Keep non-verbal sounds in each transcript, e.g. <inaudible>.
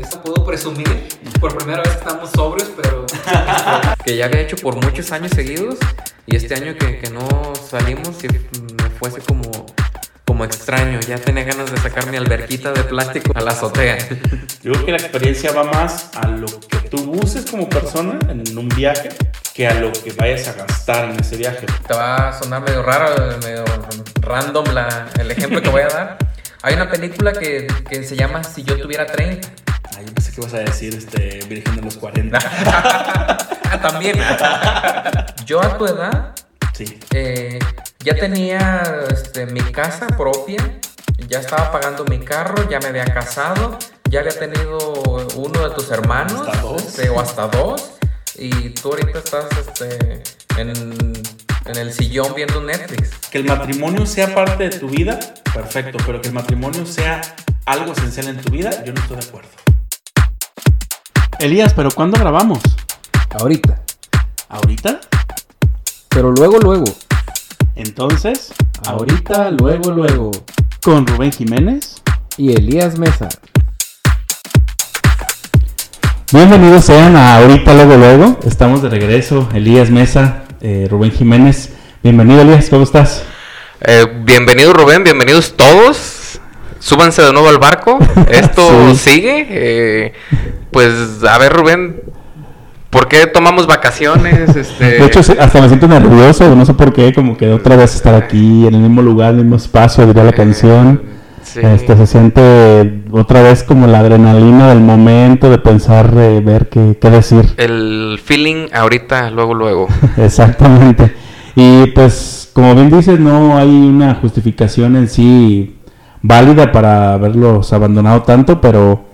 Eso puedo presumir. Por primera vez estamos sobrios, pero. <laughs> que ya había hecho por muchos años seguidos. Y este año que, que no salimos, y me fue así como como extraño. Ya tenía ganas de sacar mi alberquita de plástico a la azotea. Yo creo que la experiencia va más a lo que tú uses como persona en un viaje que a lo que vayas a gastar en ese viaje. Te va a sonar medio raro, medio random la, el ejemplo que voy a dar. Hay una película que, que se llama Si yo tuviera 30. Ay, yo pensé que ibas a decir este, Virgen de los 40. ah, <laughs> también. yo a tu edad sí. Eh, ya tenía este, mi casa propia, ya estaba pagando mi carro, ya me había casado, ya había tenido uno de tus hermanos, ¿Hasta dos? Este, o hasta dos, y tú ahorita estás este, en, en el sillón viendo Netflix. Que el matrimonio sea parte de tu vida, perfecto, pero que el matrimonio sea algo esencial en tu vida, yo no estoy de acuerdo. Elías, ¿pero cuándo grabamos? Ahorita. ¿Ahorita? Pero luego, luego. Entonces, Ahorita, luego, luego. con Rubén Jiménez. Y Elías Mesa. Bienvenidos sean a Ahorita, luego, luego. Estamos de regreso, Elías Mesa, eh, Rubén Jiménez. Bienvenido, Elías, ¿cómo estás? Eh, bienvenido Rubén, bienvenidos todos. Súbanse de nuevo al barco. <laughs> Esto Sí. sigue. Eh, pues a ver Rubén, ¿por qué tomamos vacaciones? Este, De hecho, hasta me siento nervioso, no sé por qué, como que otra vez estar aquí en el mismo lugar, en el mismo espacio, diría la canción. sí. Este, se siente otra vez como la adrenalina del momento de pensar, eh, ver qué, qué decir. el feeling ahorita, luego, luego. <laughs> Exactamente. Y pues, como bien dices, no hay una justificación en sí válida para haberlos abandonado tanto, pero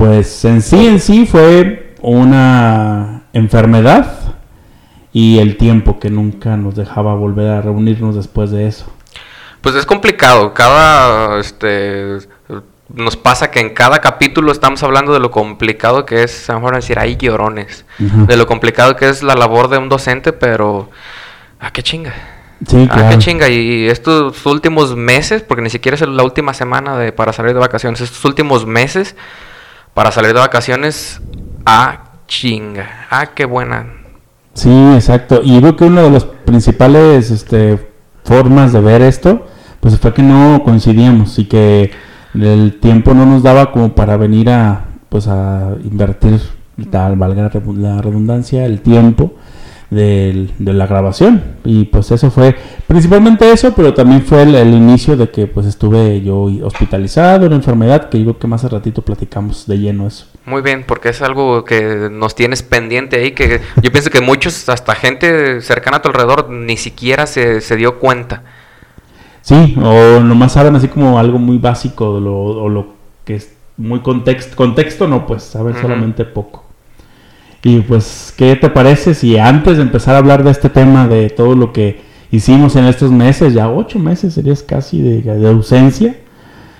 pues en sí, en sí fue una enfermedad y el tiempo que nunca nos dejaba volver a reunirnos después de eso. Pues es complicado. Cada, este, nos pasa que en cada capítulo estamos hablando de lo complicado que es, a lo mejor decir, hay llorones. De lo complicado que es la labor de un docente, pero, ¿a qué chinga? Sí, claro. qué chinga. Y estos últimos meses, porque ni siquiera es la última semana de, para salir de vacaciones, estos últimos meses para salir de vacaciones, ah, chinga. Ah, qué buena. Sí, exacto. Y creo que una de las principales este, formas de ver esto, pues fue que no coincidíamos y que el tiempo no nos daba como para venir a, pues a invertir, tal, valga la redundancia, el tiempo del- de la grabación. Y pues eso fue principalmente eso, pero también fue el, el inicio de que pues estuve yo hospitalizado, una enfermedad, que digo que más al ratito platicamos de lleno eso. Muy bien, porque es algo que nos tienes pendiente ahí, que yo pienso que muchos, hasta gente cercana a tu alrededor, ni siquiera se, se dio cuenta. Sí, o nomás saben así como algo muy básico de lo, o lo que es muy contexto. Contexto no, pues saben solamente poco. Y pues, ¿qué te parece si antes de empezar a hablar de este tema, de todo lo que hicimos en estos meses, ya ocho meses serías casi de, de ausencia,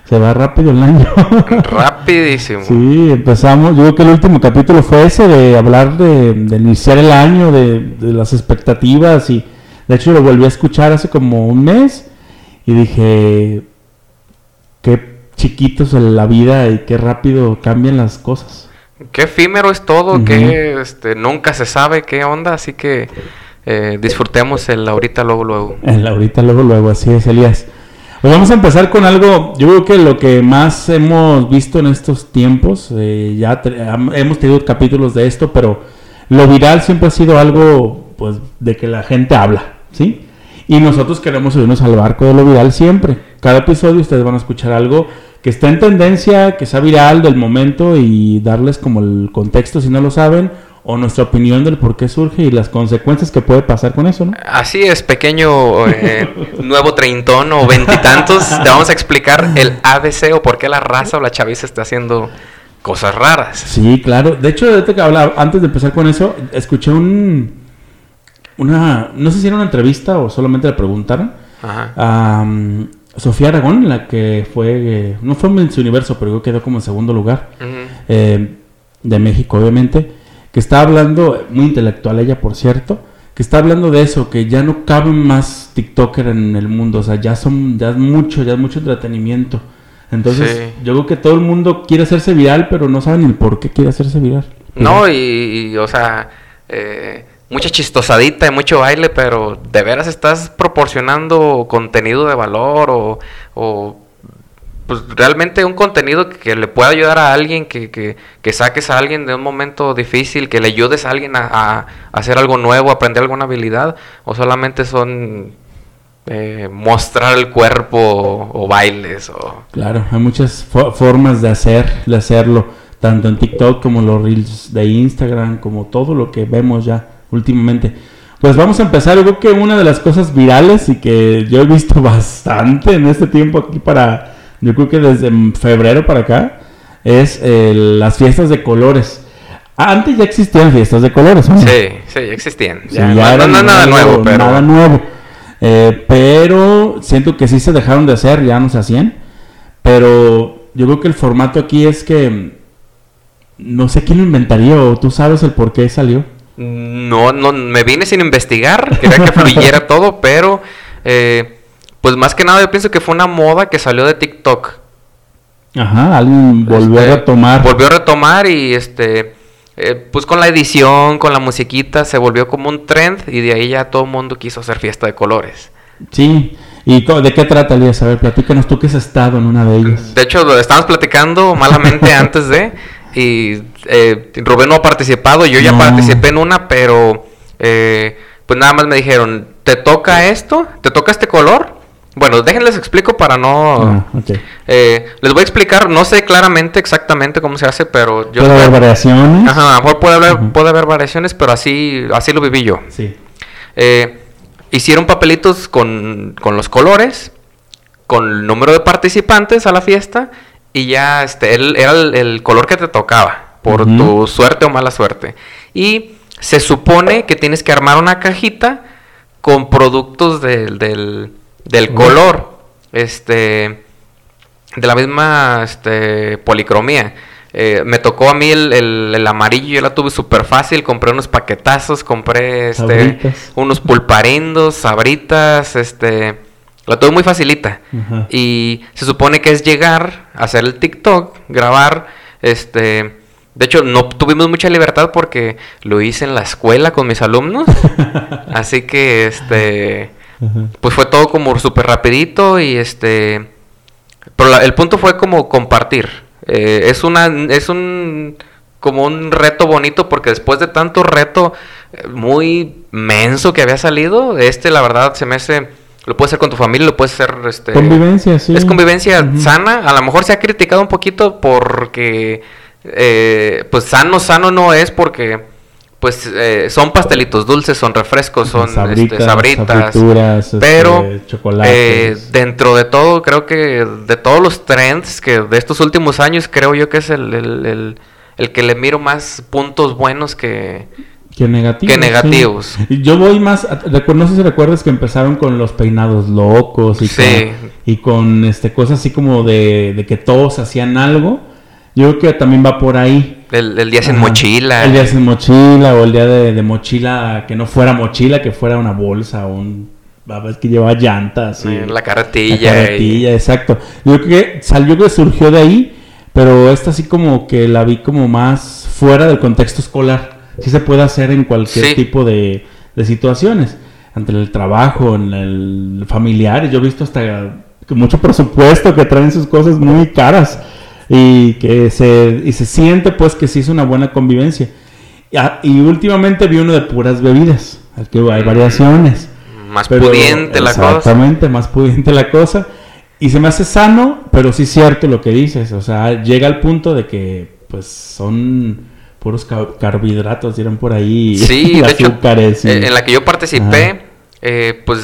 se va rápido el año. <laughs> Rapidísimo. Sí, empezamos. Yo creo que el último capítulo fue ese de hablar de, de iniciar el año, de, de las expectativas. Y de hecho lo volví a escuchar hace como un mes. Y dije, qué chiquito es la vida y qué rápido cambian las cosas. Qué efímero es todo, que este, nunca se sabe qué onda, así que eh, disfrutemos el ahorita, luego, luego. El ahorita, luego, luego, así es, Elías. Pues vamos a empezar con algo, yo creo que lo que más hemos visto en estos tiempos, eh, ya hemos tenido capítulos de esto, pero lo viral siempre ha sido algo, pues, de que la gente habla, ¿sí? Y nosotros queremos subirnos al barco de lo viral siempre. Cada episodio ustedes van a escuchar algo que esté en tendencia, que sea viral del momento y darles como el contexto si no lo saben, o nuestra opinión del por qué surge y las consecuencias que puede pasar con eso, ¿no? Así es, pequeño eh, nuevo treintón o veintitantos, te vamos a explicar el ABC o por qué la raza o la chaviza está haciendo cosas raras. Sí, claro. De hecho, antes de empezar con eso, escuché un una no sé si era una entrevista o solamente le preguntaron Ajá. um, Sofía Aragón, la que fue eh, no fue en su universo, pero yo quedó como en segundo lugar eh, de México, obviamente, que está hablando muy intelectual ella, por cierto, que está hablando de eso, que ya no caben más TikToker en el mundo, o sea, ya son ya es mucho, ya es mucho entretenimiento. Entonces, Sí. yo creo que todo el mundo quiere hacerse viral, pero no saben el por qué quiere hacerse viral. No, y, y, o sea, eh, mucha chistosadita y mucho baile, pero ¿de veras estás proporcionando contenido de valor o, o, pues realmente un contenido que le pueda ayudar a alguien, que, que, que saques a alguien de un momento difícil, que le ayudes a alguien a, hacer algo nuevo, aprender alguna habilidad, o solamente son eh, mostrar el cuerpo o, bailes o... Claro, hay muchas fo- formas de hacer, de hacerlo, tanto en TikTok como los reels de Instagram, como todo lo que vemos ya últimamente. Pues vamos a empezar, yo creo que una de las cosas virales y que yo he visto <laughs> bastante en este tiempo aquí para, yo creo que desde febrero para acá, es eh, las fiestas de colores. Antes ya existían fiestas de colores, ¿o no? Sí, sí, ya existían. Sí, Ya, no, era no- no nada nuevo, pero... Nada nuevo. Eh, pero siento que sí se dejaron de hacer, ya no se hacían. Pero yo creo que el formato aquí es que no sé quién lo inventaría o tú sabes el por qué salió. No, no, me vine sin investigar, quería que fluyera <laughs> todo, pero eh, pues más que nada yo pienso que fue una moda que salió de TikTok. Ajá, alguien volvió Este, a retomar. Volvió a retomar y este, eh, pues con la edición, con la musiquita, se volvió como un trend y de ahí ya todo el mundo quiso hacer fiesta de colores. Sí. ¿Y de qué trata, Elías? A ver, platícanos tú que has estado en una de ellas. De hecho, lo estábamos platicando malamente <laughs> antes de, y eh, Rubén no ha participado, yo ya No. participé en una, pero eh, pues nada más me dijeron, ¿te toca esto? ¿Te toca este color? Bueno, déjenles explico para no... Ah. Eh, les voy a explicar, no sé claramente exactamente cómo se hace, pero yo... ¿Puede haber variaciones? Ajá, a lo mejor puede haber, puede haber variaciones, pero así, así lo viví yo. Sí. Eh, hicieron papelitos con, con los colores, con el número de participantes a la fiesta, y ya este, él, era el, el color que te tocaba, por tu suerte o mala suerte. Y se supone que tienes que armar una cajita con productos del, del, del color, este, de la misma este, policromía. Eh, me tocó a mí el, el- el amarillo, yo la tuve súper fácil, compré unos paquetazos, compré este, Sabritas. unos pulparindos, sabritas, este, la tuve muy facilita. Ajá. Y se supone que es llegar, hacer el TikTok, grabar, este, de hecho no tuvimos mucha libertad porque lo hice en la escuela con mis alumnos, <laughs> así que este, Ajá. pues fue todo como súper rapidito y este, pero la- el punto fue como compartir. Eh, es una, es un, como un reto bonito porque después de tanto reto eh, muy menso que había salido, este la verdad se me hace, lo puedes hacer con tu familia, lo puedes hacer, este, Convivencia, sí. es convivencia sana. A lo mejor se ha criticado un poquito porque, eh, pues sano, sano no es porque, pues eh, son pastelitos dulces, son refrescos, son Sabritas, este, sabritas. este, pero chocolates. eh, dentro de todo, creo que de todos los trends que de estos últimos años, creo yo que es el, el, el- el que le miro más puntos buenos que... Que negativos. Que negativos. sí. Yo voy más. No sé si recuerdas que empezaron con los peinados locos y, Sí. con, y con este, cosas así como de, de que todos hacían algo. Yo creo que también va por ahí. El, el día sin Ajá. mochila. El día sin mochila o el día de, de mochila que no fuera mochila, que fuera una bolsa o un. A ver, que llevaba llantas. y- La la carretilla. y- carretilla, exacto. Yo creo que salió que surgió de ahí, pero esta sí como que la vi como más fuera del contexto escolar. Sí se puede hacer en cualquier Sí. tipo de, de situaciones. Ante el trabajo, en el familiar. Yo he visto hasta que mucho presupuesto que traen sus cosas muy caras. Y que se, y se siente pues que sí es una buena convivencia. Y, ah, y últimamente vi uno de puras bebidas. Aquí hay variaciones. Más Pero- pudiente la cosa. Exactamente, más pudiente la cosa. Y se me hace sano, pero sí cierto lo que dices. O sea, llega al punto de que, pues, son puros ca- carbohidratos, dirán por ahí. Sí, <laughs> de hecho, azúcares. y- en la que yo participé, eh, pues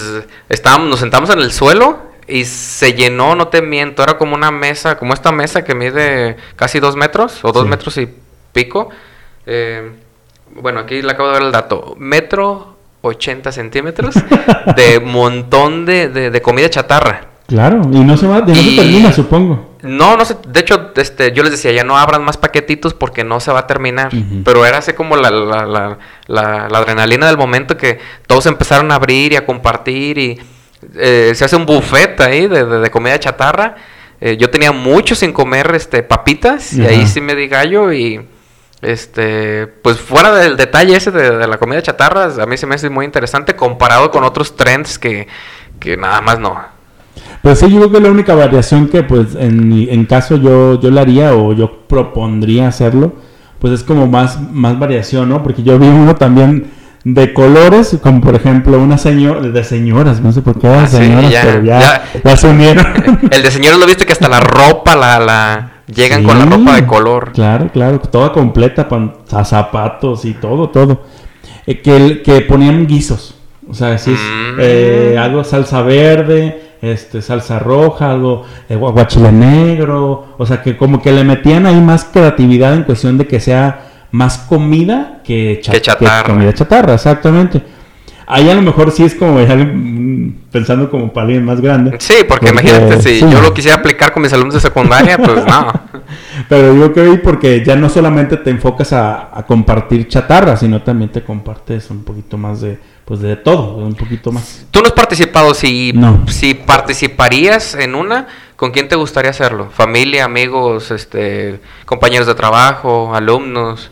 estábamos, nos sentamos en el suelo y se llenó, no te miento, era como una mesa, como esta mesa que mide casi dos metros o dos Sí. metros y pico. Eh, bueno, aquí le acabo de ver el dato. Metro 80 centímetros <laughs> de montón de, de- de comida chatarra. Claro, y no se va, de no se termina, supongo. No, no sé. De hecho, este, yo les decía, ya no abran más paquetitos porque no se va a terminar. Pero era así como la, la, la, la- la adrenalina del momento que todos empezaron a abrir y a compartir y eh, se hace un buffet ahí de, de- de comida chatarra. eh, yo tenía mucho sin comer este papitas y ahí sí me di gallo y este pues fuera del detalle ese de, de la comida chatarra, a mí se me hace muy interesante comparado con otros trends que, que nada más no. Pues sí, yo creo que la única variación que pues en, en caso yo, yo la haría o yo propondría hacerlo, pues es como más, más variación, ¿no? Porque yo vi uno también de colores, como por ejemplo una señora, de señoras, no sé por qué, Ah, sí, señoras, ya, pero ya, ya. ya se unieron. <laughs> El de señores lo viste que hasta la ropa la, la llegan con la ropa de color. Claro, claro, toda completa, a zapatos y todo, todo. Eh, que, que ponían guisos. O sea, si es Mm. eh, algo salsa verde, este, salsa roja, algo eh, guaguachile negro. O sea, que como que le metían ahí más creatividad en cuestión de que sea más comida que, cha- Que chatarra. comida chatarra, exactamente. Ahí a lo mejor sí es como ya, mm, pensando como para alguien más grande. Sí, porque, Porque, imagínate, si sí. yo lo quisiera aplicar con mis alumnos de secundaria, pues no. <laughs> Pero yo creo que porque ya no solamente te enfocas a, a compartir chatarra, sino también te compartes un poquito más de, pues de todo, un poquito más. Tú no has participado, si, No. si participarías en una, ¿con quién te gustaría hacerlo? ¿Familia, amigos, este, compañeros de trabajo, alumnos?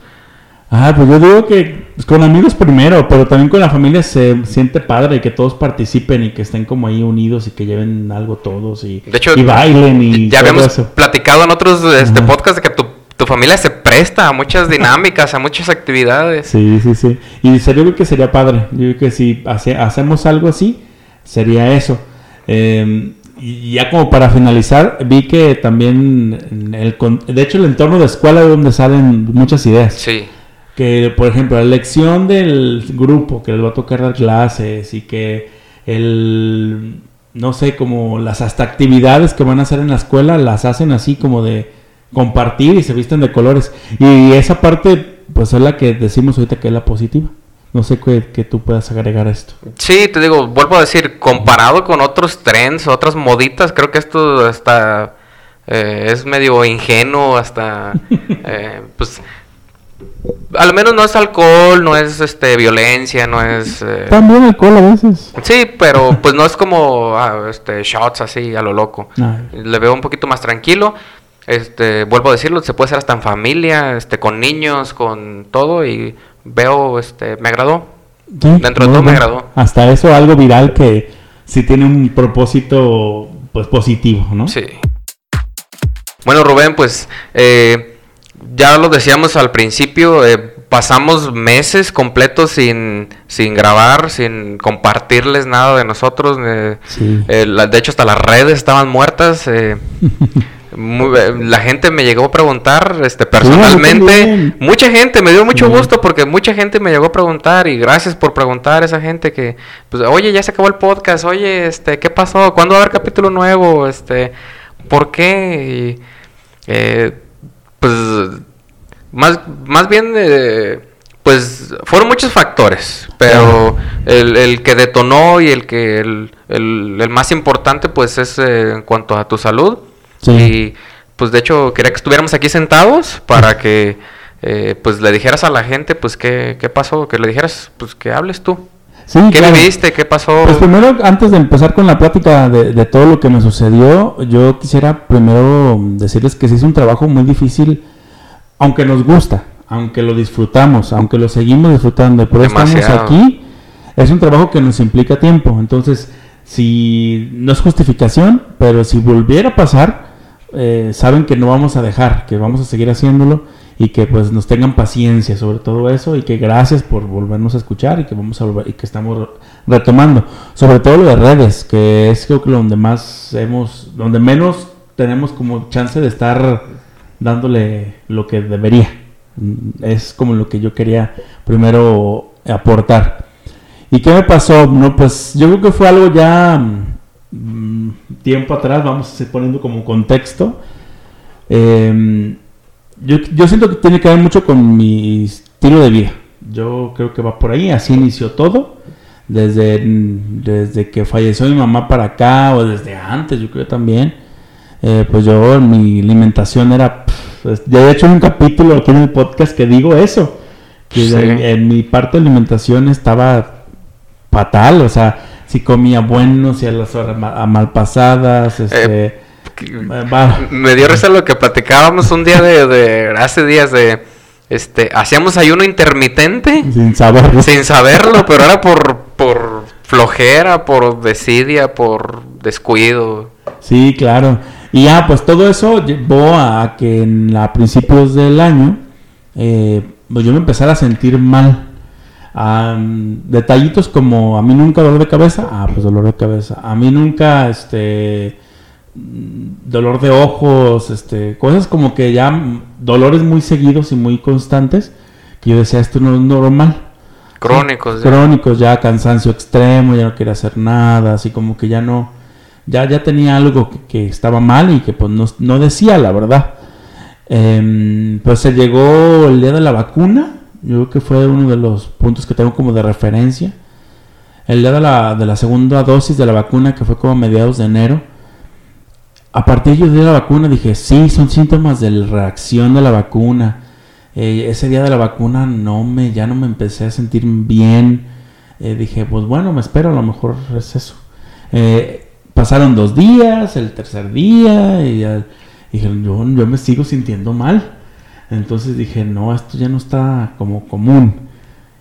Ah, pues yo digo que con amigos primero, pero también con la familia se siente padre que todos participen y que estén como ahí unidos y que lleven algo todos y, De hecho, y bailen y ya todo habíamos eso. platicado en otros este, Ajá. podcasts de que tu, tu familia se presta a muchas dinámicas, a muchas actividades. Sí, sí, sí. Y serio creo que sería padre. Yo creo que si hace- hacemos algo así, sería eso. Eh, y ya como para finalizar, vi que también, el, de hecho, el entorno de escuela es donde salen muchas ideas. Sí. Que, por ejemplo, la elección del grupo que les va a tocar dar clases y que el, no sé, como las hasta actividades que van a hacer en la escuela las hacen así como de compartir y se visten de colores. Y esa parte, pues es la que decimos ahorita que es la positiva. No sé qué, qué tú puedas agregar a esto. Sí, te digo, vuelvo a decir, comparado con otros trends, otras moditas, creo que esto hasta eh, es medio ingenuo, hasta, <laughs> eh, pues, al menos no es alcohol, no es este violencia, no es... eh, También alcohol a veces. sí, pero pues no es como ah, este shots así a lo loco. Ay. Le veo un poquito más tranquilo. Este, vuelvo a decirlo, se puede hacer hasta en familia, este, con niños, con todo y veo, este, me agradó. Sí, Dentro de todo me agradó. Hasta eso algo viral que sí tiene un propósito pues positivo, ¿no? Sí. Bueno, Rubén, pues eh, ya lo decíamos al principio, eh, pasamos meses completos sin, sin grabar, sin compartirles nada de nosotros. eh, Sí. eh, la- de hecho, hasta las redes estaban muertas. eh, <laughs> muy- la gente me llegó a preguntar este, personalmente. mucha gente, me dio mucho gusto porque mucha gente me llegó a preguntar y gracias por preguntar a esa gente que, pues, oye, ya se acabó el podcast, oye, este, ¿qué pasó? ¿Cuándo va a haber capítulo nuevo? Este, ¿por qué? Y, eh, pues, más, más bien, eh, pues, fueron muchos factores, pero el, el que detonó y el que, el, el- el más importante, pues, es eh, en cuanto a tu salud. Sí. Y pues de hecho quería que estuviéramos aquí sentados para que eh, pues le dijeras a la gente pues qué, qué pasó, que le dijeras pues que hables tú. Sí, ¿Qué claro. viviste? ¿Qué pasó? Pues primero, antes de empezar con la plática de, de todo lo que me sucedió, yo quisiera primero decirles que sí es un trabajo muy difícil, aunque nos gusta, aunque lo disfrutamos, aunque lo seguimos disfrutando, por eso estamos Demasiado. aquí, es un trabajo que nos implica tiempo. Entonces, si no es justificación, pero si volviera a pasar, eh, saben que no vamos a dejar, que vamos a seguir haciéndolo y que pues nos tengan paciencia sobre todo eso y que gracias por volvernos a escuchar y que vamos a volver y que estamos retomando. Sobre todo lo de redes que es creo que donde más hemos donde menos tenemos como chance de estar dándole lo que debería. Mm, es como lo que yo quería primero aportar. Y qué me pasó no pues yo creo que fue algo ya mm, tiempo atrás vamos a ir poniendo como contexto eh, yo, yo siento que tiene que ver mucho con mi estilo de vida. Yo creo que va por ahí, así inició todo. Desde, desde que falleció mi mamá para acá, o desde antes, yo creo también. Eh, pues yo, mi alimentación era. pff, ya he hecho un capítulo aquí en el podcast que digo eso. Que Sí. en, en mi parte de alimentación estaba fatal. O sea, si comía bueno, si a las horas a mal pasadas. Este, Va. Me dio risa lo que platicábamos un día de, de hace días de este hacíamos ayuno intermitente Sin saberlo. sin saberlo, pero era por por flojera, por desidia, por descuido. Sí, claro. Y ya, pues todo eso llevó a que en la, a principios del año eh, pues yo me empezara a sentir mal. Am, detallitos como a mí nunca dolor de cabeza, ah, pues dolor de cabeza. A mí nunca, este, mm, dolor de ojos, este, cosas como que ya mm, dolores muy seguidos y muy constantes que yo decía esto no es normal. Crónicos. ya. Crónicos, ya cansancio extremo, ya no quería hacer nada, así como que ya no, ya, ya tenía algo que, que estaba mal y que pues no, no decía la verdad. Em, pues se llegó el día de la vacuna, yo creo que fue uno de los puntos que tengo como de referencia. El día de la, de la segunda dosis de la vacuna, que fue como a mediados de enero. A partir de la vacuna dije, sí, son síntomas de la reacción de la vacuna. Eh, ese día de la vacuna no me, ya no me empecé a sentir bien. Eh, dije, pues bueno, me espero, a lo mejor es eso. Eh, pasaron dos días, el tercer día, y ya dije, yo, yo me sigo sintiendo mal. Entonces dije, no, esto ya no está como común.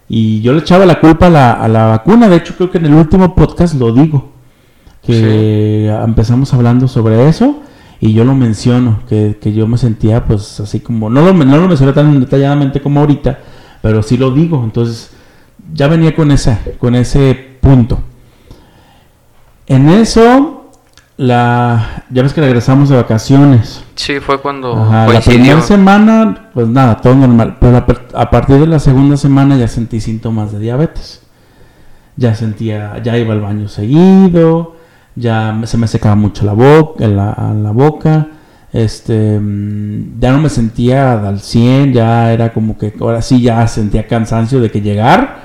Y yo le echaba la culpa a la, a la vacuna. De hecho, creo que en el último podcast lo digo. Que empezamos hablando sobre eso. Y yo lo menciono. Que, que yo me sentía pues así como... No lo, no lo mencioné tan detalladamente como ahorita. Pero sí lo digo. Entonces ya venía con, esa, con ese punto. En eso... La, ya ves que regresamos de vacaciones. Sí, fue cuando Ajá, la primera semana, pues nada, todo normal. Pero a, par- a partir de la segunda semana ya sentí síntomas de diabetes. Ya sentía, ya iba al baño seguido, ya se me secaba mucho la boca, la, la boca. Este, mm, ya no me sentía al 100, ya era como que ahora sí ya sentía cansancio de que llegar,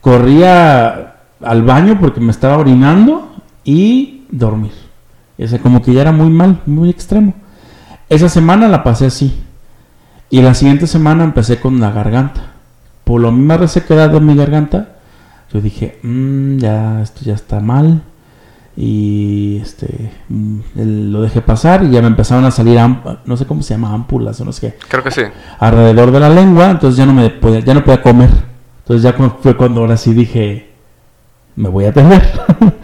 corría al baño porque me estaba orinando y dormir. O sea, como que ya era muy mal, muy extremo. Esa semana la pasé así. Y la siguiente semana empecé con la garganta. Por la misma resequedad de mi garganta, yo dije, "Mm, ya, esto ya está mal. Y este mm, lo dejé pasar y ya me empezaron a salir, no sé cómo se llama, ámpulas o no sé qué, Creo que sí. alrededor de la lengua. Entonces ya no me podía, ya no podía comer. Entonces ya fue cuando ahora sí dije, me voy a atender. <laughs>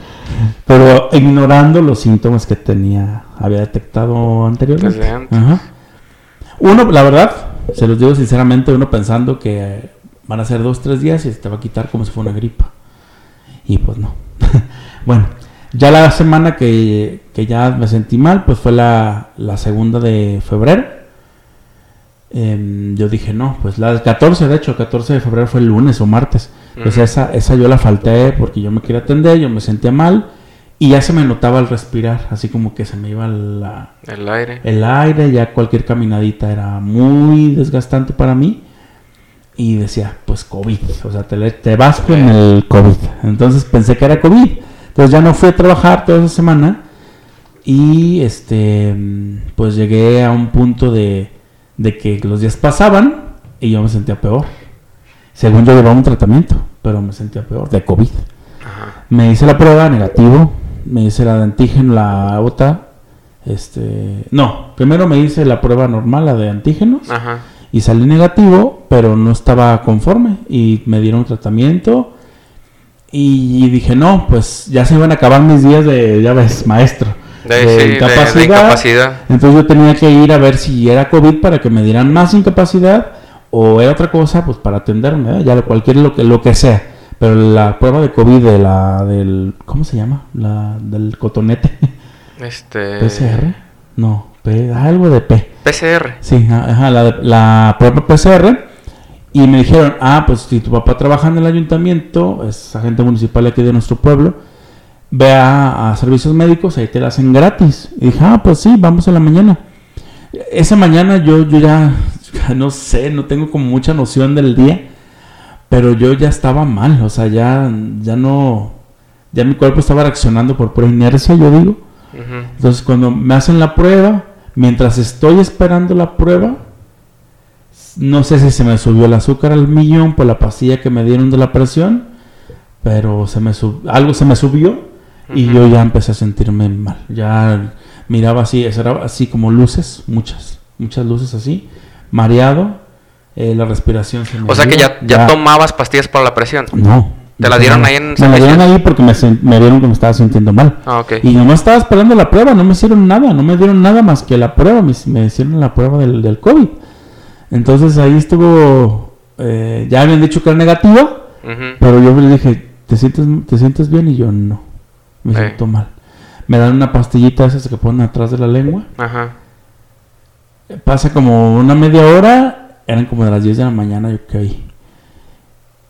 Pero ignorando los síntomas que tenía, había detectado anteriormente. Desde antes. Ajá. Uno, la verdad, se los digo sinceramente, uno pensando que eh, van a ser dos, tres días y se te va a quitar como si fuera una gripa. Y pues no. <laughs> bueno, ya la semana que, que ya me sentí mal, pues fue la, la segunda de febrero. Em, yo dije, no, pues la del 14, de hecho, el 14 de febrero fue el lunes o martes. Pues Ujú. esa, esa yo la falté porque yo me quería atender, yo me sentía mal y ya se me notaba al respirar, así como que se me iba la, El aire. el aire, ya cualquier caminadita era muy desgastante para mí. Y decía, pues COVID, o sea, te, vas con el COVID. Entonces pensé que era COVID. Entonces ya no fui a trabajar toda esa semana. Y este, pues llegué a un punto de, de que los días pasaban y yo me sentía peor. Según yo llevaba un tratamiento, pero me sentía peor, de COVID. Ajá. Me hice la prueba negativo, me hice la de antígeno, la OTA. Este, no, primero me hice la prueba normal, la de antígenos, Ajá. y salí negativo, pero no estaba conforme y me dieron tratamiento. Y dije, no, pues ya se iban a acabar mis días de, ya ves, maestro. De, sí, de- de incapacidad. Entonces yo tenía que ir a ver si era COVID para que me dieran más incapacidad o era otra cosa, pues para atenderme, ¿eh? ya cualquier lo que, lo que sea. Pero la prueba de COVID de la del ¿cómo se llama? La del cotonete. Este. PCR? No, P, algo de P. PCR. Sí, ajá, la, de- la prueba PCR. Y me dijeron, ah, pues si tu papá trabaja en el ayuntamiento, es agente municipal aquí de nuestro pueblo, ve a, a servicios médicos, ahí te la hacen gratis. Y dije, ah, pues sí, vamos en la mañana. Esa mañana yo, yo ya, <laughs> no sé, no tengo como mucha noción del día, pero yo ya estaba mal, o sea, ya, ya no, ya mi cuerpo estaba reaccionando por pura inercia, yo digo. Ujú. Entonces cuando me hacen la prueba, mientras estoy esperando la prueba, no sé si se me subió el azúcar al millón por la pastilla que me dieron de la presión, pero se me sub- algo se me subió y yo ya empecé a sentirme mal. Ya Miraba así, era así como luces, muchas, muchas luces así, mareado, eh, la respiración se me O sea que ya, ya tomabas pastillas para la presión. No. ¿Te la dieron ahí en Me la dieron ahí porque me, me vieron que me estaba sintiendo mal. Ah, ok. Y nomás estaba esperando la prueba, no me hicieron nada, no me dieron nada más que la prueba, me, me hicieron la prueba del, del COVID. Entonces ahí estuvo, eh, ya habían dicho que era negativa, pero yo le dije, ¿te sientes, ¿te sientes bien? Y yo, no, me Eh. siento mal. Me dan una pastillita esas que ponen atrás de la lengua. Ajá. Pasa como una media hora, eran como de las 10 de la mañana, yo que.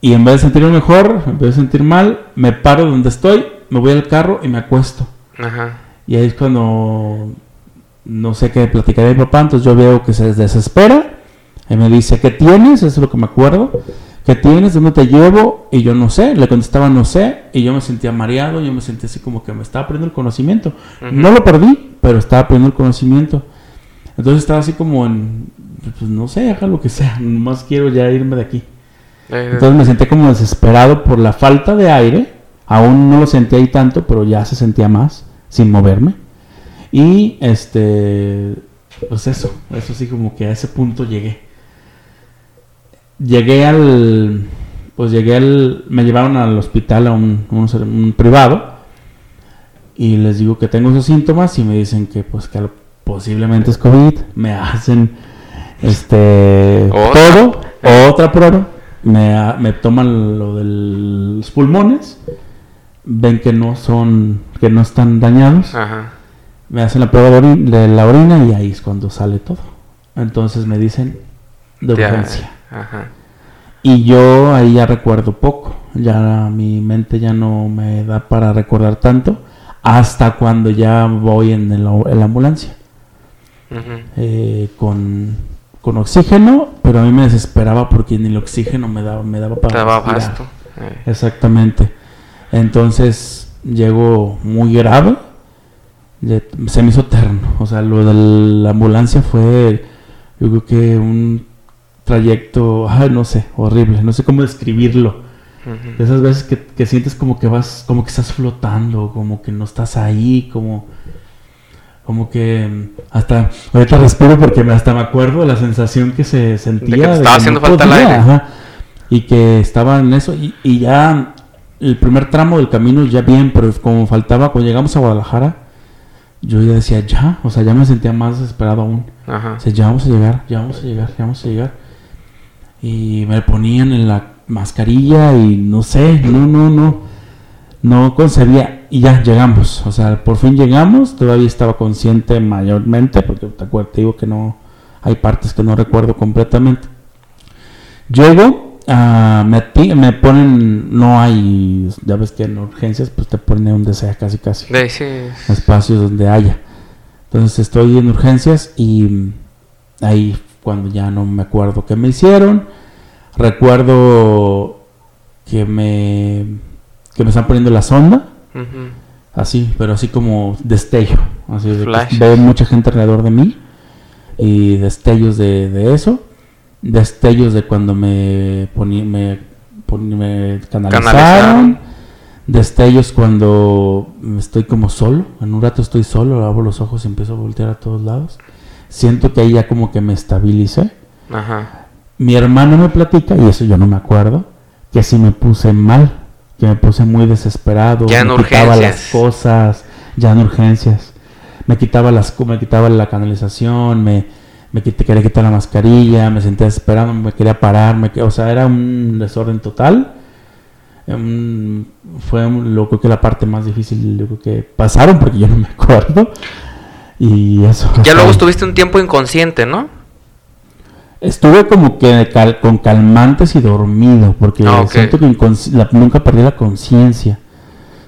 Y en vez de sentirme mejor, en vez de sentir mal, me paro donde estoy, me voy al carro y me acuesto. Ajá. Y ahí es cuando no sé qué platicaré mi papá, entonces yo veo que se desespera. Y me dice, ¿qué tienes? Eso es lo que me acuerdo. ¿Qué tienes? ¿Dónde te llevo? Y yo no sé. Le contestaba, no sé. Y yo me sentía mareado, yo me sentía así como que me estaba perdiendo el conocimiento. No lo perdí, pero estaba perdiendo el conocimiento. Entonces estaba así como en, pues no sé, haga lo que sea. <laughs> Más quiero ya irme de aquí. Eh, Entonces me sentí como desesperado por la falta de aire. Aún no lo sentía ahí tanto, pero ya se sentía más sin moverme. Y este, pues eso, eso sí como que a ese punto llegué. Llegué al, pues llegué al, me llevaron al hospital a un, un un privado y les digo que tengo esos síntomas y me dicen que pues que posiblemente es COVID. Me hacen este todo, otra prueba. Me, me toman lo de los pulmones, ven que no son, que no están dañados, Ajá. me hacen la prueba de, ori- de la orina y ahí es cuando sale todo. Entonces me dicen de urgencia. Ajá. Y yo ahí ya recuerdo poco, ya mi mente ya no me da para recordar tanto hasta cuando ya voy en, el- en la ambulancia Eh, con, con oxígeno, pero a mí me desesperaba porque ni el oxígeno me daba, me daba para daba. Eh. Exactamente. Entonces llegó muy grave. Se me hizo eterno. O sea, lo de la ambulancia fue, yo creo que un trayecto, ay, no sé, horrible. No sé cómo describirlo. Esas veces que, que sientes como que vas, como que estás flotando, como que no estás ahí, como, como que mm, hasta ahorita respiro porque hasta me acuerdo de la sensación que se sentía. te estaba que haciendo no falta el aire. ajá, y que estaba en eso y, y ya el primer tramo del camino ya bien, pero como faltaba cuando llegamos a Guadalajara, yo ya decía ya, o sea, ya me sentía más desesperado aún. Ajá. O sea, ya vamos a llegar, ya vamos a llegar, ya vamos a llegar. Y me ponían en la mascarilla y no sé, no, no, no, no concebía. Y ya llegamos, o sea, por fin llegamos, todavía estaba consciente mayormente, porque te acuerdas, te digo que no, hay partes que no recuerdo completamente. Llego, ah, me, me ponen, no hay, ya ves que en urgencias pues te ponen donde sea casi casi sí. espacios donde haya. Entonces estoy en urgencias y ahí cuando ya no me acuerdo qué me hicieron, recuerdo que me que me están poniendo la sonda, Así, pero así como destello, así de veo mucha gente alrededor de mí y destellos de, de eso, destellos de cuando me poní, me, poní- me canalizaron, Canalizaron. destellos cuando estoy como solo, en un rato estoy solo, abro los ojos y empiezo a voltear a todos lados, siento que ahí ya como que me estabilicé. Ajá. Mi hermano me platica, y eso yo no me acuerdo, que si me puse mal, que me puse muy desesperado, Ya en me quitaba las cosas, ya en urgencias. Me quitaba las me quitaba la canalización, me, quería quitar la mascarilla, me sentía desesperado, me quería parar, me o sea, era un desorden total. Fue un- lo creo que la parte más difícil creo que pasaron porque yo no me acuerdo. Y eso. Ya luego estuviste un tiempo inconsciente, ¿no? Estuve como que cal- con calmantes y dormido, porque Ah, ok. siento que la- nunca perdí la conciencia.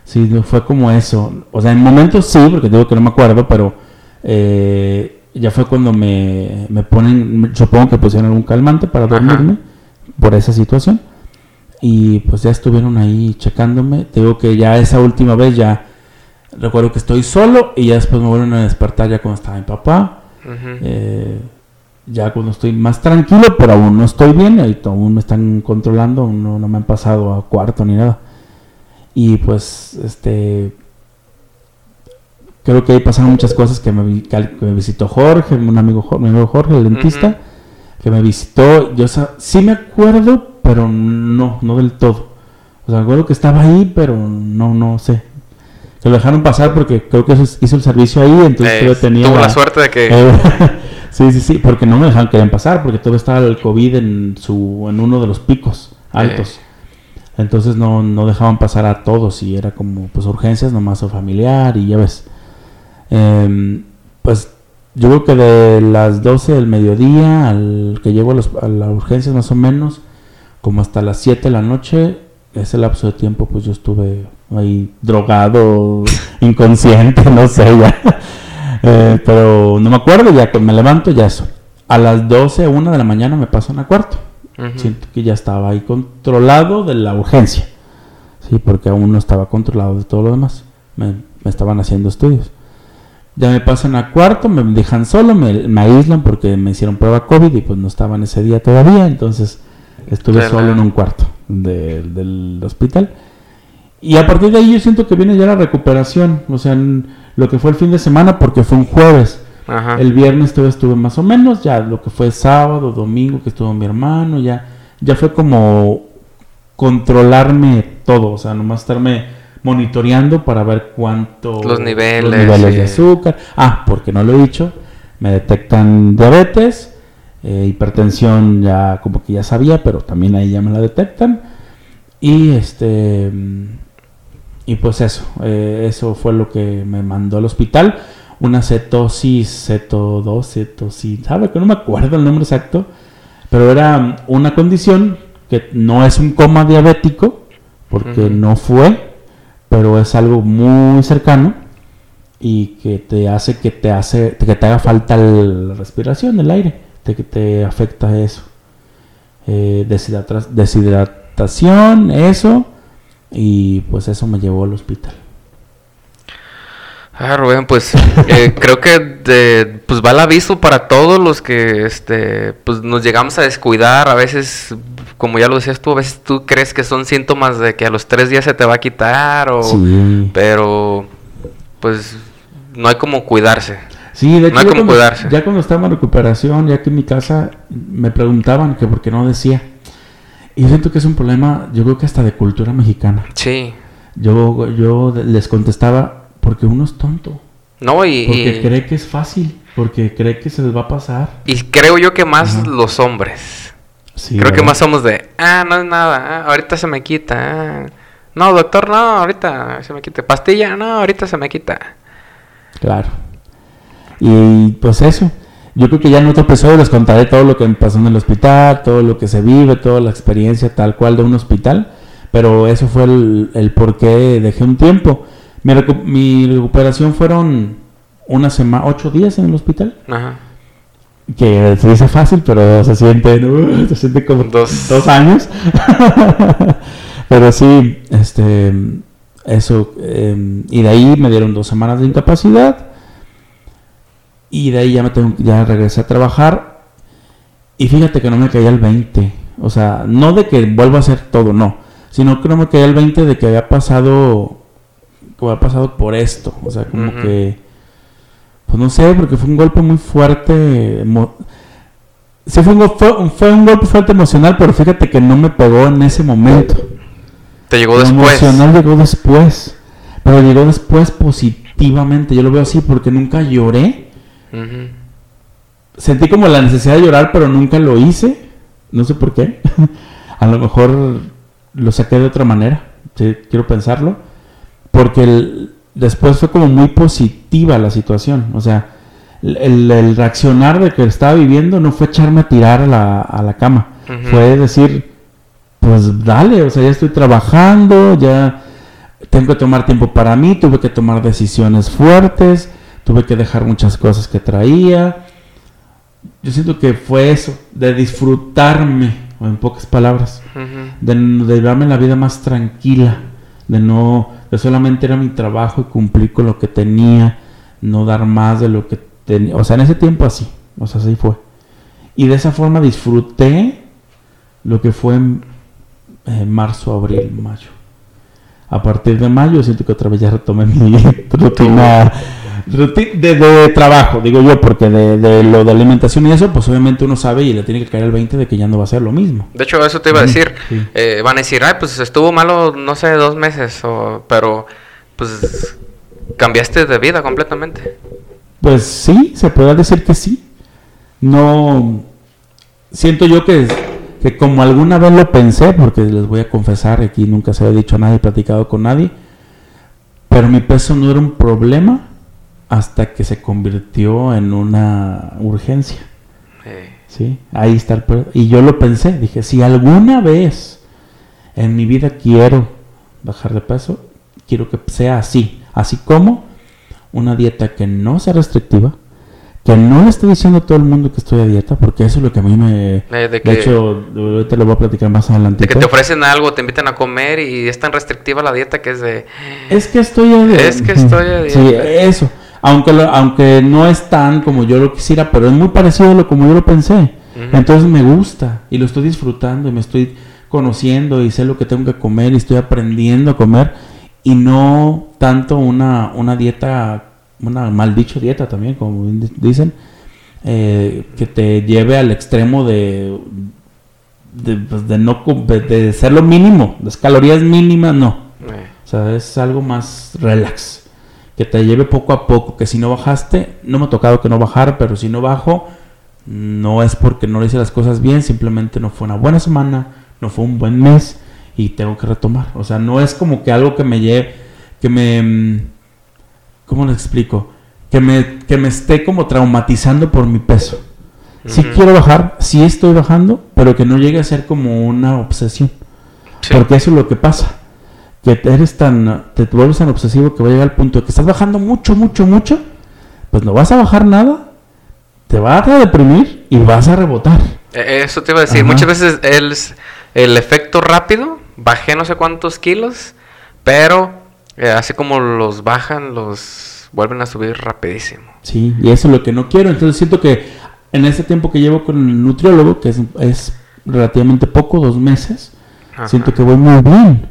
Sí, fue como eso. O sea, en momentos sí, porque digo que no me acuerdo, pero eh, ya fue cuando me, me ponen, supongo que pusieron algún calmante para Ajá. dormirme por esa situación. Y pues ya estuvieron ahí checándome. Te digo que ya esa última vez ya recuerdo que estoy solo y ya después me vuelven a despertar ya cuando estaba mi papá. Ujú. Eh, ya cuando estoy más tranquilo, pero aún no estoy bien, ahí aún me están controlando, aún no, no me han pasado a cuarto ni nada. Y pues, este, creo que ahí pasaron muchas cosas que me, que que me visitó Jorge, un amigo, mi amigo Jorge, el dentista, Ujú. que me visitó. Yo sí me acuerdo, pero no, no del todo. O sea, acuerdo que estaba ahí, pero no, no sé. Se lo dejaron pasar porque creo que hizo el servicio ahí, entonces Eh, yo tenía... tuvo la suerte de que... <laughs> Eh, sí, sí, sí, porque no me dejaron querían pasar, porque todavía estaba el COVID en su en uno de los picos altos. Entonces no, no dejaban pasar a todos y era como pues urgencias nomás o familiar y ya ves. Em, pues yo creo que de las 12 del mediodía al que llego a, los- a las urgencias más o menos, como hasta las 7 de la noche, ese lapso de tiempo pues yo estuve ahí drogado, <laughs> inconsciente, no sé ya. Eh, pero no me acuerdo, ya que me levanto, ya eso. A las 12, 1 de la mañana me pasan a cuarto. Siento que ya estaba ahí controlado de la urgencia. Sí, porque aún no estaba controlado de todo lo demás. Me, me estaban haciendo estudios. Ya me pasan a cuarto, me dejan solo, me, me aíslan porque me hicieron prueba COVID y pues no estaban ese día todavía. Entonces estuve solo en un cuarto de- del hospital. Y a partir de ahí yo siento que viene ya la recuperación. O sea, en lo que fue el fin de semana porque fue un jueves. Ajá. El viernes todavía estuve más o menos, ya lo que fue sábado, domingo que estuvo mi hermano, ya, ya fue como controlarme todo, o sea, nomás estarme monitoreando para ver cuánto Los niveles, los niveles sí. de azúcar. Ah, porque no lo he dicho, me detectan diabetes, eh, hipertensión ya como que ya sabía, pero también ahí ya me la detectan. Y este y pues eso, eh, eso fue lo que me mandó al hospital. Una cetosis, ceto 2, cetosis, sabe que no me acuerdo el nombre exacto, pero era una condición que no es un coma diabético, porque no fue, pero es algo muy cercano y que te hace que te hace que te haga falta la respiración, el aire, te, que te afecta eso. Eh, deshidrata- deshidratación, eso, y pues eso me llevó al hospital. Ah, Rubén, pues <laughs> eh, creo que de- pues va el aviso para todos los que este pues nos llegamos a descuidar. A veces, como ya lo decías tú, a veces tú crees que son síntomas de que a los tres días se te va a quitar o Sí. pero pues no hay como cuidarse. Sí, de hecho, No hay como cuidarse. ya cuando estaba en recuperación, ya que en mi casa me preguntaban que por qué no decía. Y yo siento que es un problema, yo creo que hasta de cultura mexicana. Sí. Yo, yo les contestaba, porque uno es tonto. No, y, Porque y, cree que es fácil, porque cree que se les va a pasar. y creo yo que más Ajá. los hombres. Sí, creo que más somos de, ah, no es nada, ah, ahorita se me quita. ah. No, doctor, no, ahorita se me quita. Pastilla, no, ahorita se me quita. Claro. Y pues eso. Yo creo que ya en otro episodio les contaré todo lo que pasó en el hospital, todo lo que se vive, toda la experiencia tal cual de un hospital. Pero eso fue el, el por qué dejé un tiempo. Mi, recu- mi recuperación fueron una semana, ocho días en el hospital. Ajá. Que se dice fácil, pero se siente, <laughs> se siente como Dos. dos, años. <laughs> pero sí, este, eso. eh, y de ahí me dieron dos semanas de incapacidad. Y de ahí ya me tengo, ya regresé a trabajar. Y fíjate que no me caía el 20. O sea, no de que vuelva a hacer todo, no. Sino que no me caía el 20 de que había pasado. Que había pasado por esto. O sea, como que. Pues no sé, porque fue un golpe muy fuerte. Sí, fue un, go- fue, un- fue un golpe fuerte emocional, pero fíjate que no me pegó en ese momento. Te llegó Lo después. emocional llegó después. Pero llegó después positivamente. Yo lo veo así porque nunca lloré. Sentí como la necesidad de llorar, pero nunca lo hice. No sé por qué. <laughs> A lo mejor lo saqué de otra manera. Sí, quiero pensarlo. Porque el- después fue como muy positiva la situación. O sea, el, reaccionar de que estaba viviendo no fue echarme a tirar a la, a la cama. Fue decir, pues dale, o sea, ya estoy trabajando, ya tengo que tomar tiempo para mí, tuve que tomar decisiones fuertes, tuve que dejar muchas cosas que traía. Yo siento que fue eso, de disfrutarme, o en pocas palabras, de, de llevarme la vida más tranquila, de no, de solamente era mi trabajo y cumplir con lo que tenía, no dar más de lo que tenía, o sea, en ese tiempo así, o sea, así fue. Y de esa forma disfruté lo que fue en eh, marzo, abril, mayo. A partir de mayo siento que otra vez ya retomé <laughs> mi rutina Ruti- De, de trabajo, digo yo, porque de, de lo de alimentación y eso, pues obviamente uno sabe y le tiene que caer el 20 de que ya no va a ser lo mismo. De hecho, eso te iba a decir. sí. Eh, van a decir, ay, pues estuvo malo, no sé, dos meses, o, pero pues cambiaste de vida completamente. Pues sí, se puede decir que sí. No. Siento yo que, que como alguna vez lo pensé, porque les voy a confesar, aquí nunca se había dicho a nadie, platicado con nadie, pero mi peso no era un problema hasta que se convirtió en una urgencia. ¿sí? Ahí está el Y yo lo pensé, dije, si alguna vez en mi vida quiero bajar de peso, quiero que sea así. Así como una dieta que no sea restrictiva, que no le esté diciendo a todo el mundo que estoy a dieta, porque eso es lo que a mí me... Eh, de de, que- hecho, ahorita lo voy a platicar más adelante. de que te ofrecen algo, te invitan a comer y es tan restrictiva la dieta que es de... Es que estoy a dieta. Es que estoy a Sí, dieta. eso. Aunque, lo- aunque no es tan como yo lo quisiera, pero es muy parecido a lo como yo lo pensé. Entonces me gusta y lo estoy disfrutando y me estoy conociendo y sé lo que tengo que comer y estoy aprendiendo a comer y no tanto una, una dieta, una mal dicho dieta también, como dicen, eh, que te lleve al extremo de, de, pues, de no de ser lo mínimo, las calorías mínimas no. eh, O sea, es algo más relax. Que te lleve poco a poco. Que si no bajaste, no me ha tocado que no bajar, pero si no bajo, no es porque no le hice las cosas bien, simplemente no fue una buena semana, no fue un buen mes y tengo que retomar. O sea, no es como que algo que me lleve, que me... mm, ¿Cómo le explico? Que me, que me esté como traumatizando por mi peso. Sí Ujú. quiero bajar, sí estoy bajando, pero que no llegue a ser como una obsesión. sí. Porque eso es lo que pasa. Que eres tan, te vuelves tan obsesivo que va a llegar al punto de que estás bajando mucho, mucho, mucho. Pues no vas a bajar nada. Te vas a deprimir y vas a rebotar. Eh, Eso te iba a decir, Ajá. muchas veces el, el efecto rápido, bajé no sé cuántos kilos, pero eh, así como los bajan, los vuelven a subir rapidísimo. Sí, y eso es lo que no quiero. Entonces siento que en este tiempo que llevo con el nutriólogo, que es, es relativamente poco, dos meses, Ajá. siento que voy muy bien.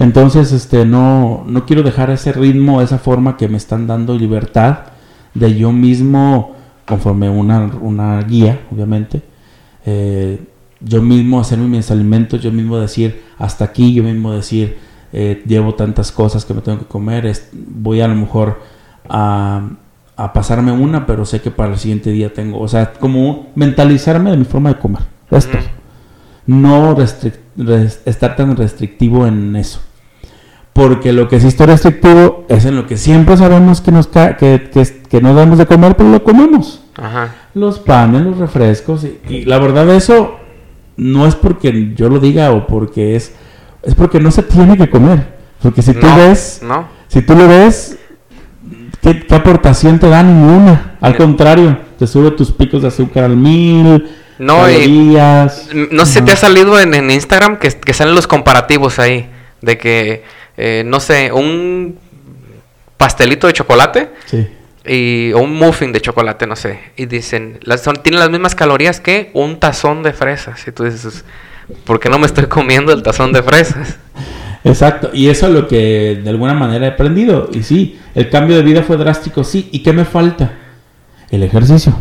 Entonces, este, no, no quiero dejar ese ritmo, esa forma que me están dando libertad de yo mismo, conforme una, una guía, obviamente, eh, yo mismo hacerme mis alimentos, yo mismo decir hasta aquí, yo mismo decir eh, llevo tantas cosas que me tengo que comer, es- voy a lo mejor a, a pasarme una, pero sé que para el siguiente día tengo, o sea, como mentalizarme de mi forma de comer. Esto Ujú. no restric- res- estar tan restrictivo en eso. Porque lo que sí está restrictivo es en lo que siempre sabemos que nos, que, que, que no debemos de comer, pero lo comemos. Ajá. Los panes, los refrescos. Y, y la verdad eso no es porque yo lo diga o porque es... Es porque no se tiene que comer. Porque si tú no, ves... no. Si tú lo ves, ¿qué, qué aportación te da? Ninguna. Al Eh. contrario, te sube tus picos de azúcar al mil. No, y-. No sé si te ha salido en, en Instagram que, que salen los comparativos ahí. De que, eh, no sé, un pastelito de chocolate Sí. y, o un muffin de chocolate, no sé. Y dicen, las, son, tienen las mismas calorías que un tazón de fresas. Y tú dices, ¿por qué no me estoy comiendo el tazón de fresas? Exacto, y eso es lo que de alguna manera he aprendido. Y sí, el cambio de vida fue drástico, sí. ¿Y qué me falta? El ejercicio.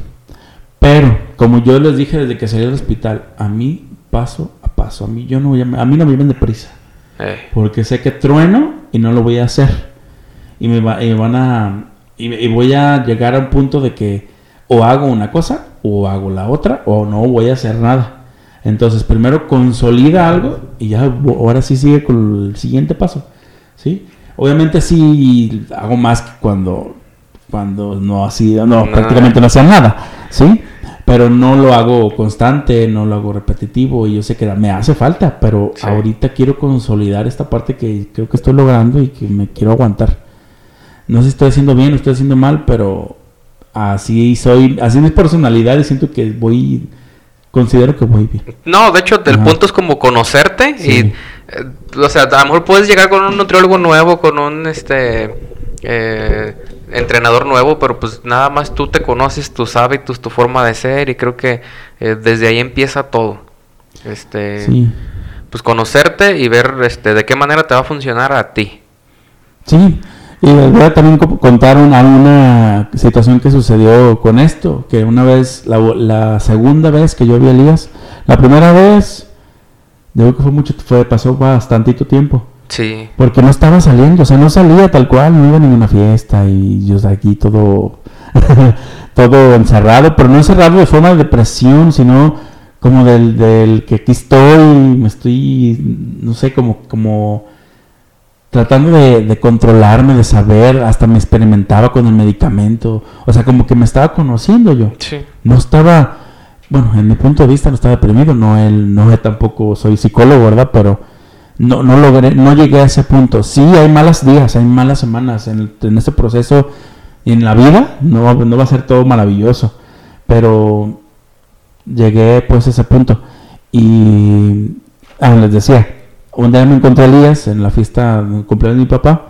Pero, como yo les dije desde que salí del hospital, a mí paso a paso, a mí, yo no a, mí no me lleven de prisa. Eh, Porque sé que trueno y no lo voy a hacer. Y me, va- y van a... Y, y voy a llegar a un punto de que o hago una cosa o hago la otra o no voy a hacer nada. Entonces primero consolida algo y ya ahora sí sigue con el siguiente paso. ¿Sí? Obviamente sí hago más que cuando, cuando no así, no, No. prácticamente no hacía nada. ¿Sí? Pero no lo hago constante, no lo hago repetitivo y yo sé que me hace falta, pero Sí. ahorita quiero consolidar esta parte que creo que estoy logrando y que me quiero aguantar. No sé si estoy haciendo bien o estoy haciendo mal, pero así soy, así es mi personalidad y siento que voy, considero que voy bien. No, de hecho, el Ajá. punto es como conocerte Sí. y, eh, o sea, a lo mejor puedes llegar con un nutriólogo nuevo, con un, este, eh, entrenador nuevo, pero pues nada más tú te conoces, tus hábitos, tu forma de ser y creo que eh, desde ahí empieza todo. Este, Sí, pues conocerte y ver, este, de qué manera te va a funcionar a ti. sí. Y les voy a también co- contar una, una situación que sucedió con esto, que una vez, la, la segunda vez que yo vi a Elías, la primera vez, digo que fue mucho, fue, pasó bastantito tiempo, Sí. porque no estaba saliendo, o sea, no salía tal cual, no iba a ninguna fiesta y yo aquí todo, <laughs> todo encerrado, pero no encerrado de forma de depresión, sino como del, del que aquí estoy, me estoy, no sé, como, como tratando de, de controlarme, de saber, hasta me experimentaba con el medicamento, o sea, como que me estaba conociendo yo Sí. no estaba, bueno, en mi punto de vista no estaba deprimido, no él, no tampoco soy psicólogo, ¿verdad? Pero no, no logré, no llegué a ese punto. Sí, hay malos días, hay malas semanas en, en este proceso y en la vida, no, va- no va a ser todo maravilloso, pero llegué pues a ese punto. Y, ah, les decía, un día me encontré a Elías en la fiesta cumpleaños de mi papá.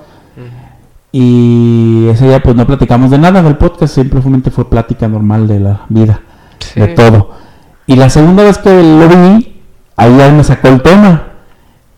Y ese día pues no platicamos de nada del podcast, simplemente fue plática normal de la vida Sí. de todo. Y la segunda vez que lo vi, ahí ya me sacó el tema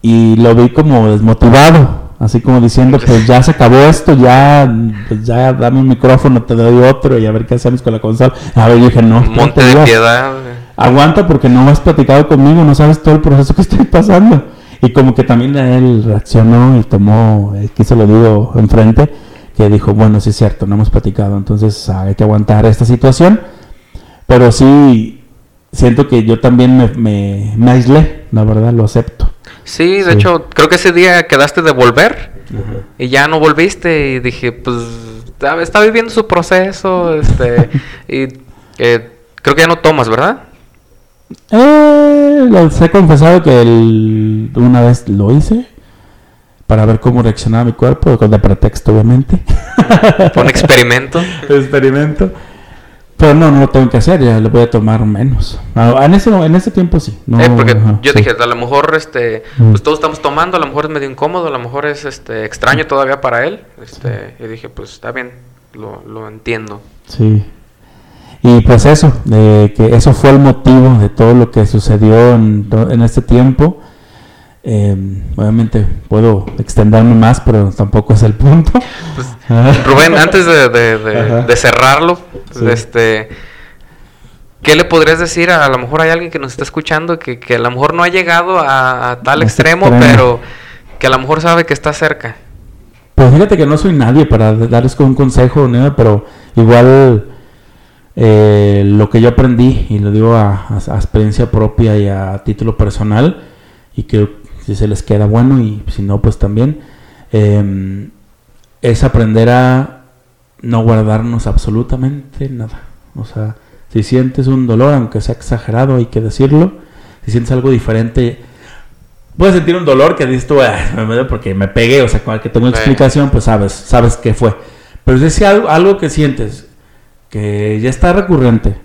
y lo vi como desmotivado, así como diciendo, pues ya se acabó esto, ya, pues ya dame un micrófono, te doy otro y a ver qué hacemos con la consola. A ver, yo dije, no, monte de piedad. aguanta porque no has platicado conmigo, no sabes todo el proceso que <laughs> estoy pasando. Y como que también él reaccionó y tomó, eh, que se lo digo enfrente, que dijo, bueno, sí es cierto, no hemos platicado, entonces ah, hay que aguantar esta situación. Pero sí, siento que yo también me, me, me aislé, la verdad, lo acepto. Sí, de Sí. hecho, creo que ese día quedaste de volver y ya no volviste y dije, pues, está, viviendo su proceso, este, y eh, creo que ya no tomas, ¿verdad? Eh, les he confesado que el- una vez lo hice para ver cómo reaccionaba mi cuerpo, con de pretexto, obviamente. Un experimento. <laughs> experimento. Pero no, no lo tengo que hacer, ya le voy a tomar menos. Ah, En ese, en ese tiempo sí. No, Eh, porque ajá, yo sí. dije, a lo mejor, este, pues todos estamos tomando, a lo mejor es medio incómodo, a lo mejor es, este, extraño todavía para él, este, y dije, pues, está bien, lo, lo entiendo. Sí. Y pues eso, de que eso fue el motivo de todo lo que sucedió en, en este tiempo. Eh, obviamente puedo extenderme más, pero tampoco es el punto. Pues. <laughs> Rubén, antes de, de- de- Ajá. de cerrarlo, Sí. este, ¿qué le podrías decir? A, a lo mejor hay alguien que nos está escuchando que, que a lo mejor no ha llegado a, a tal extremo, extremo. pero que a lo mejor sabe que está cerca. Pues fíjate que no soy nadie para darles un consejo, nada, pero igual eh, lo que yo aprendí, y lo digo a- a experiencia propia y a título personal, y que si se les queda bueno y si no, pues también, eh, es aprender a no guardarnos absolutamente nada. O sea, si sientes un dolor, aunque sea exagerado, hay que decirlo, si sientes algo diferente, puedes sentir un dolor que dices tú, "Ah, me porque me pegué, o sea, con el que tengo explicación, pues sabes, sabes qué fue. Pero si es algo, algo que sientes que ya está recurrente,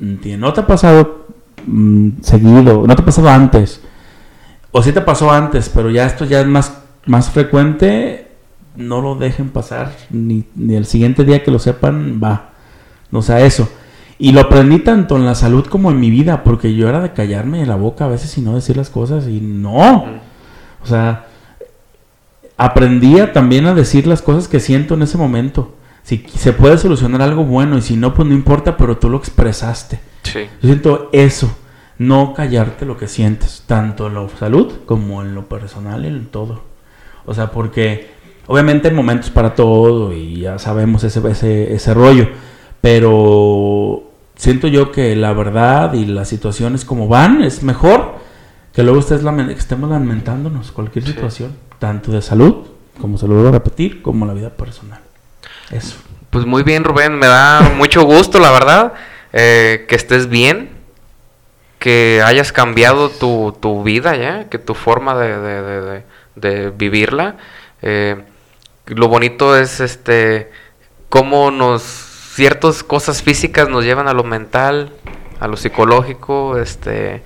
mm, no te ha pasado mm, seguido, no te ha pasado antes, o sí te pasó antes, pero ya esto ya es más, más frecuente, no lo dejen pasar, ni, ni el siguiente día que lo sepan, va. O sea, eso. Y lo aprendí tanto en la salud como en mi vida, porque yo era de callarme la boca a veces y no decir las cosas, y no. O sea, aprendía también a decir las cosas que siento en ese momento. Si se puede solucionar algo bueno, y si no, pues no importa, pero tú lo expresaste. Sí. Yo siento eso, no callarte lo que sientes, tanto en lo salud como en lo personal en todo. O sea, porque obviamente hay momentos para todo y ya sabemos ese, ese, ese rollo, pero siento yo que la verdad y las situaciones como van es mejor que luego estés lamen- que estemos lamentándonos cualquier Sí. situación, tanto de salud, como se lo vuelvo a repetir, como la vida personal. Eso. Pues muy bien, Rubén, me da mucho gusto, la verdad, eh, que estés bien, que hayas cambiado tu, tu vida ya, que tu forma de, de- de- vivirla. Eh, lo bonito es este cómo nos ciertas cosas físicas nos llevan a lo mental, a lo psicológico, este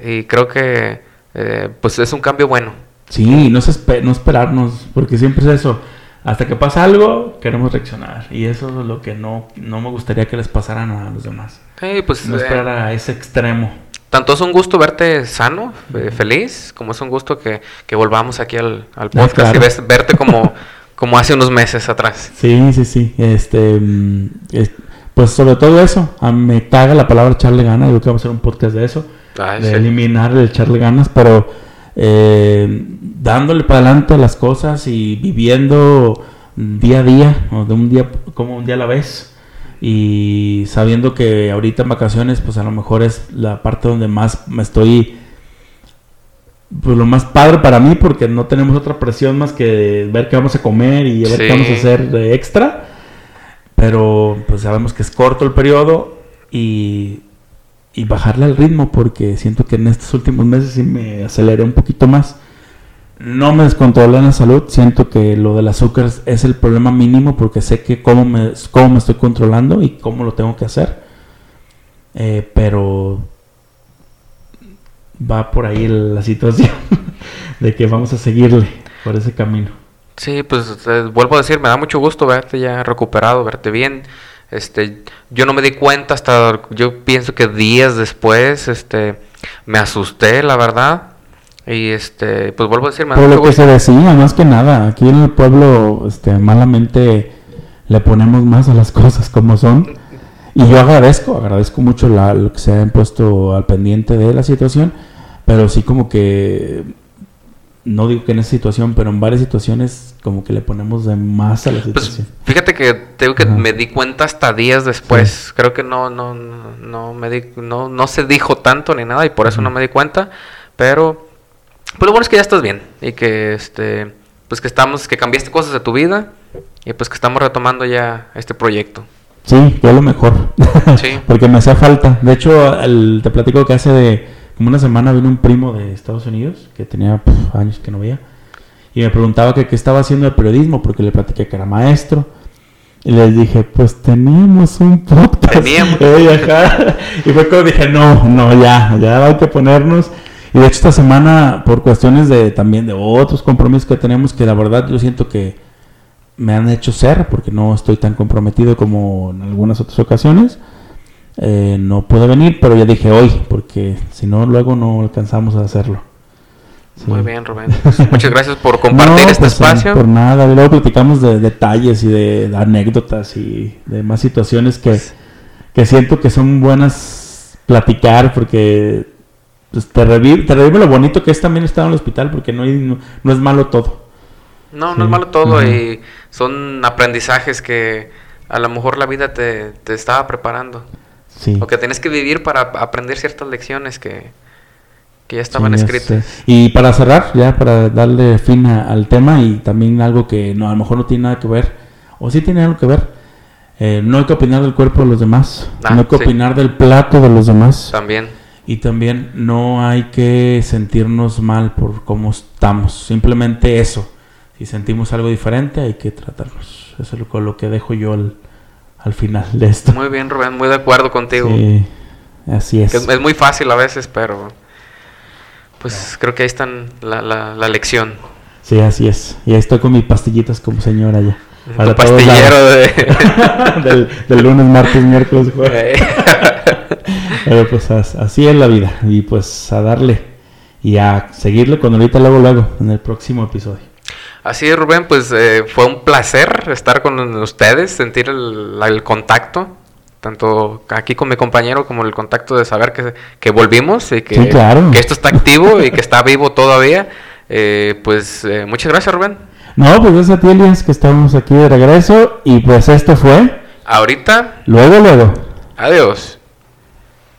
y creo que eh, pues es un cambio bueno. Sí, no, no esperarnos, porque siempre es eso. Hasta que pasa algo, queremos reaccionar. Y eso es lo que no, no me gustaría que les pasara a los demás. Sí, pues No eh, esperar a ese extremo. Tanto es un gusto verte sano, eh, feliz, como es un gusto que, que volvamos aquí al, al podcast claro. y ves- verte como, <laughs> como hace unos meses atrás. Sí, sí, sí. Este, mm, es- pues sobre todo eso. A me caga la palabra echarle ganas. Yo creo que vamos a hacer un podcast de eso. Ay, de sí. eliminar el echarle ganas, pero eh, dándole para adelante a las cosas y viviendo día a día, o de un día como un día a la vez. Y sabiendo que ahorita en vacaciones, pues a lo mejor es la parte donde más me estoy pues lo más padre para mí porque no tenemos otra presión más que ver qué vamos a comer y ver Sí. qué vamos a hacer de extra. Pero pues sabemos que es corto el periodo y, y bajarle al ritmo porque siento que en estos últimos meses sí me aceleré un poquito más. No me descontrolé en la salud, siento que lo del azúcar es- el problema mínimo porque sé que cómo me, cómo me estoy controlando y cómo lo tengo que hacer. Eh, pero va por ahí la situación <laughs> de que vamos a seguirle por ese camino. Sí, pues eh, vuelvo a decir, me da mucho gusto verte ya recuperado, verte bien. Este, yo no me di cuenta hasta, yo pienso que días después, este, me asusté, la verdad. Y este, pues vuelvo a decir, Por lo que se decía, más que nada, aquí en el pueblo este, malamente le ponemos más a las <laughs> cosas como son. Y yo agradezco, agradezco mucho la, lo que se han puesto al pendiente de la situación, pero sí como que, no digo que en esa situación, pero en varias situaciones como que le ponemos de más a la Pues situación. fíjate que tengo que Ajá. me di cuenta hasta días después. Creo que no, no, no, no me di, no, no se dijo tanto ni nada y por eso no me di cuenta. Pero, pues lo bueno es que ya estás bien y que este, pues que estamos, que cambiaste cosas de tu vida y pues que estamos retomando ya este proyecto. Sí, yo lo mejor. Sí. <laughs> Porque me hacía falta. De hecho, el- te platico que hace de como una semana vino un primo de Estados Unidos que tenía pf, años que no veía. Y me preguntaba que qué estaba haciendo de periodismo porque le platiqué que era maestro. Y les dije, pues teníamos un podcast. Teníamos. <laughs> Eh. Y fue cuando dije, no, no, ya, ya hay que ponernos. Y de hecho esta semana, por cuestiones de también de otros compromisos que tenemos, que la verdad yo siento que me han hecho ser, porque no estoy tan comprometido como en algunas otras ocasiones. Eh, no pude venir, pero ya dije hoy, porque si no, luego no alcanzamos a hacerlo. Sí. Muy bien, Rubén. Pues, muchas gracias por <laughs> compartir No, este pues, espacio. Por nada, luego platicamos de detalles y de, de anécdotas y de más situaciones que, que siento que son buenas platicar porque pues, te, revive, te revive lo bonito que es también estar en el hospital porque no, hay, no, no es malo todo. No, Sí. no es malo todo y son aprendizajes que a lo mejor la vida te, te estaba preparando. Sí. O que tienes que vivir para aprender ciertas lecciones que, que ya estaban Sí, escritas. Y para cerrar, ya para darle fin a- al tema y también algo que no, a lo mejor no tiene nada que ver, o sí tiene algo que ver, eh, no hay que opinar del cuerpo de los demás, Ah, no hay que sí. opinar del plato de los demás También. y también no hay que sentirnos mal por cómo estamos, simplemente eso. Si sentimos algo diferente hay que tratarnos. Eso es lo, lo que dejo yo al, al final de esto. Muy bien, Rubén, muy de acuerdo contigo. Sí, así es. Es, es muy fácil a veces, pero pues creo que ahí están la, la, la lección. Sí, así es. Y ahí estoy con mis pastillitas como señora ya. Para pastillero de... <laughs> del, del lunes, martes, miércoles, jueves. Eh, <laughs> Pero pues as- así es la vida. Y pues a darle y a seguirle con ahorita luego, luego, en el próximo episodio. Así es, Rubén, pues eh, fue un placer estar con ustedes, sentir el, el contacto, tanto aquí con mi compañero como el contacto de saber que, que volvimos y que, Sí, claro. que esto está activo y que está vivo todavía. Eh, pues eh, muchas gracias, Rubén. No, pues gracias a ti, Elias, que estamos aquí de regreso. Y pues esto fue Ahorita, luego, luego. adiós.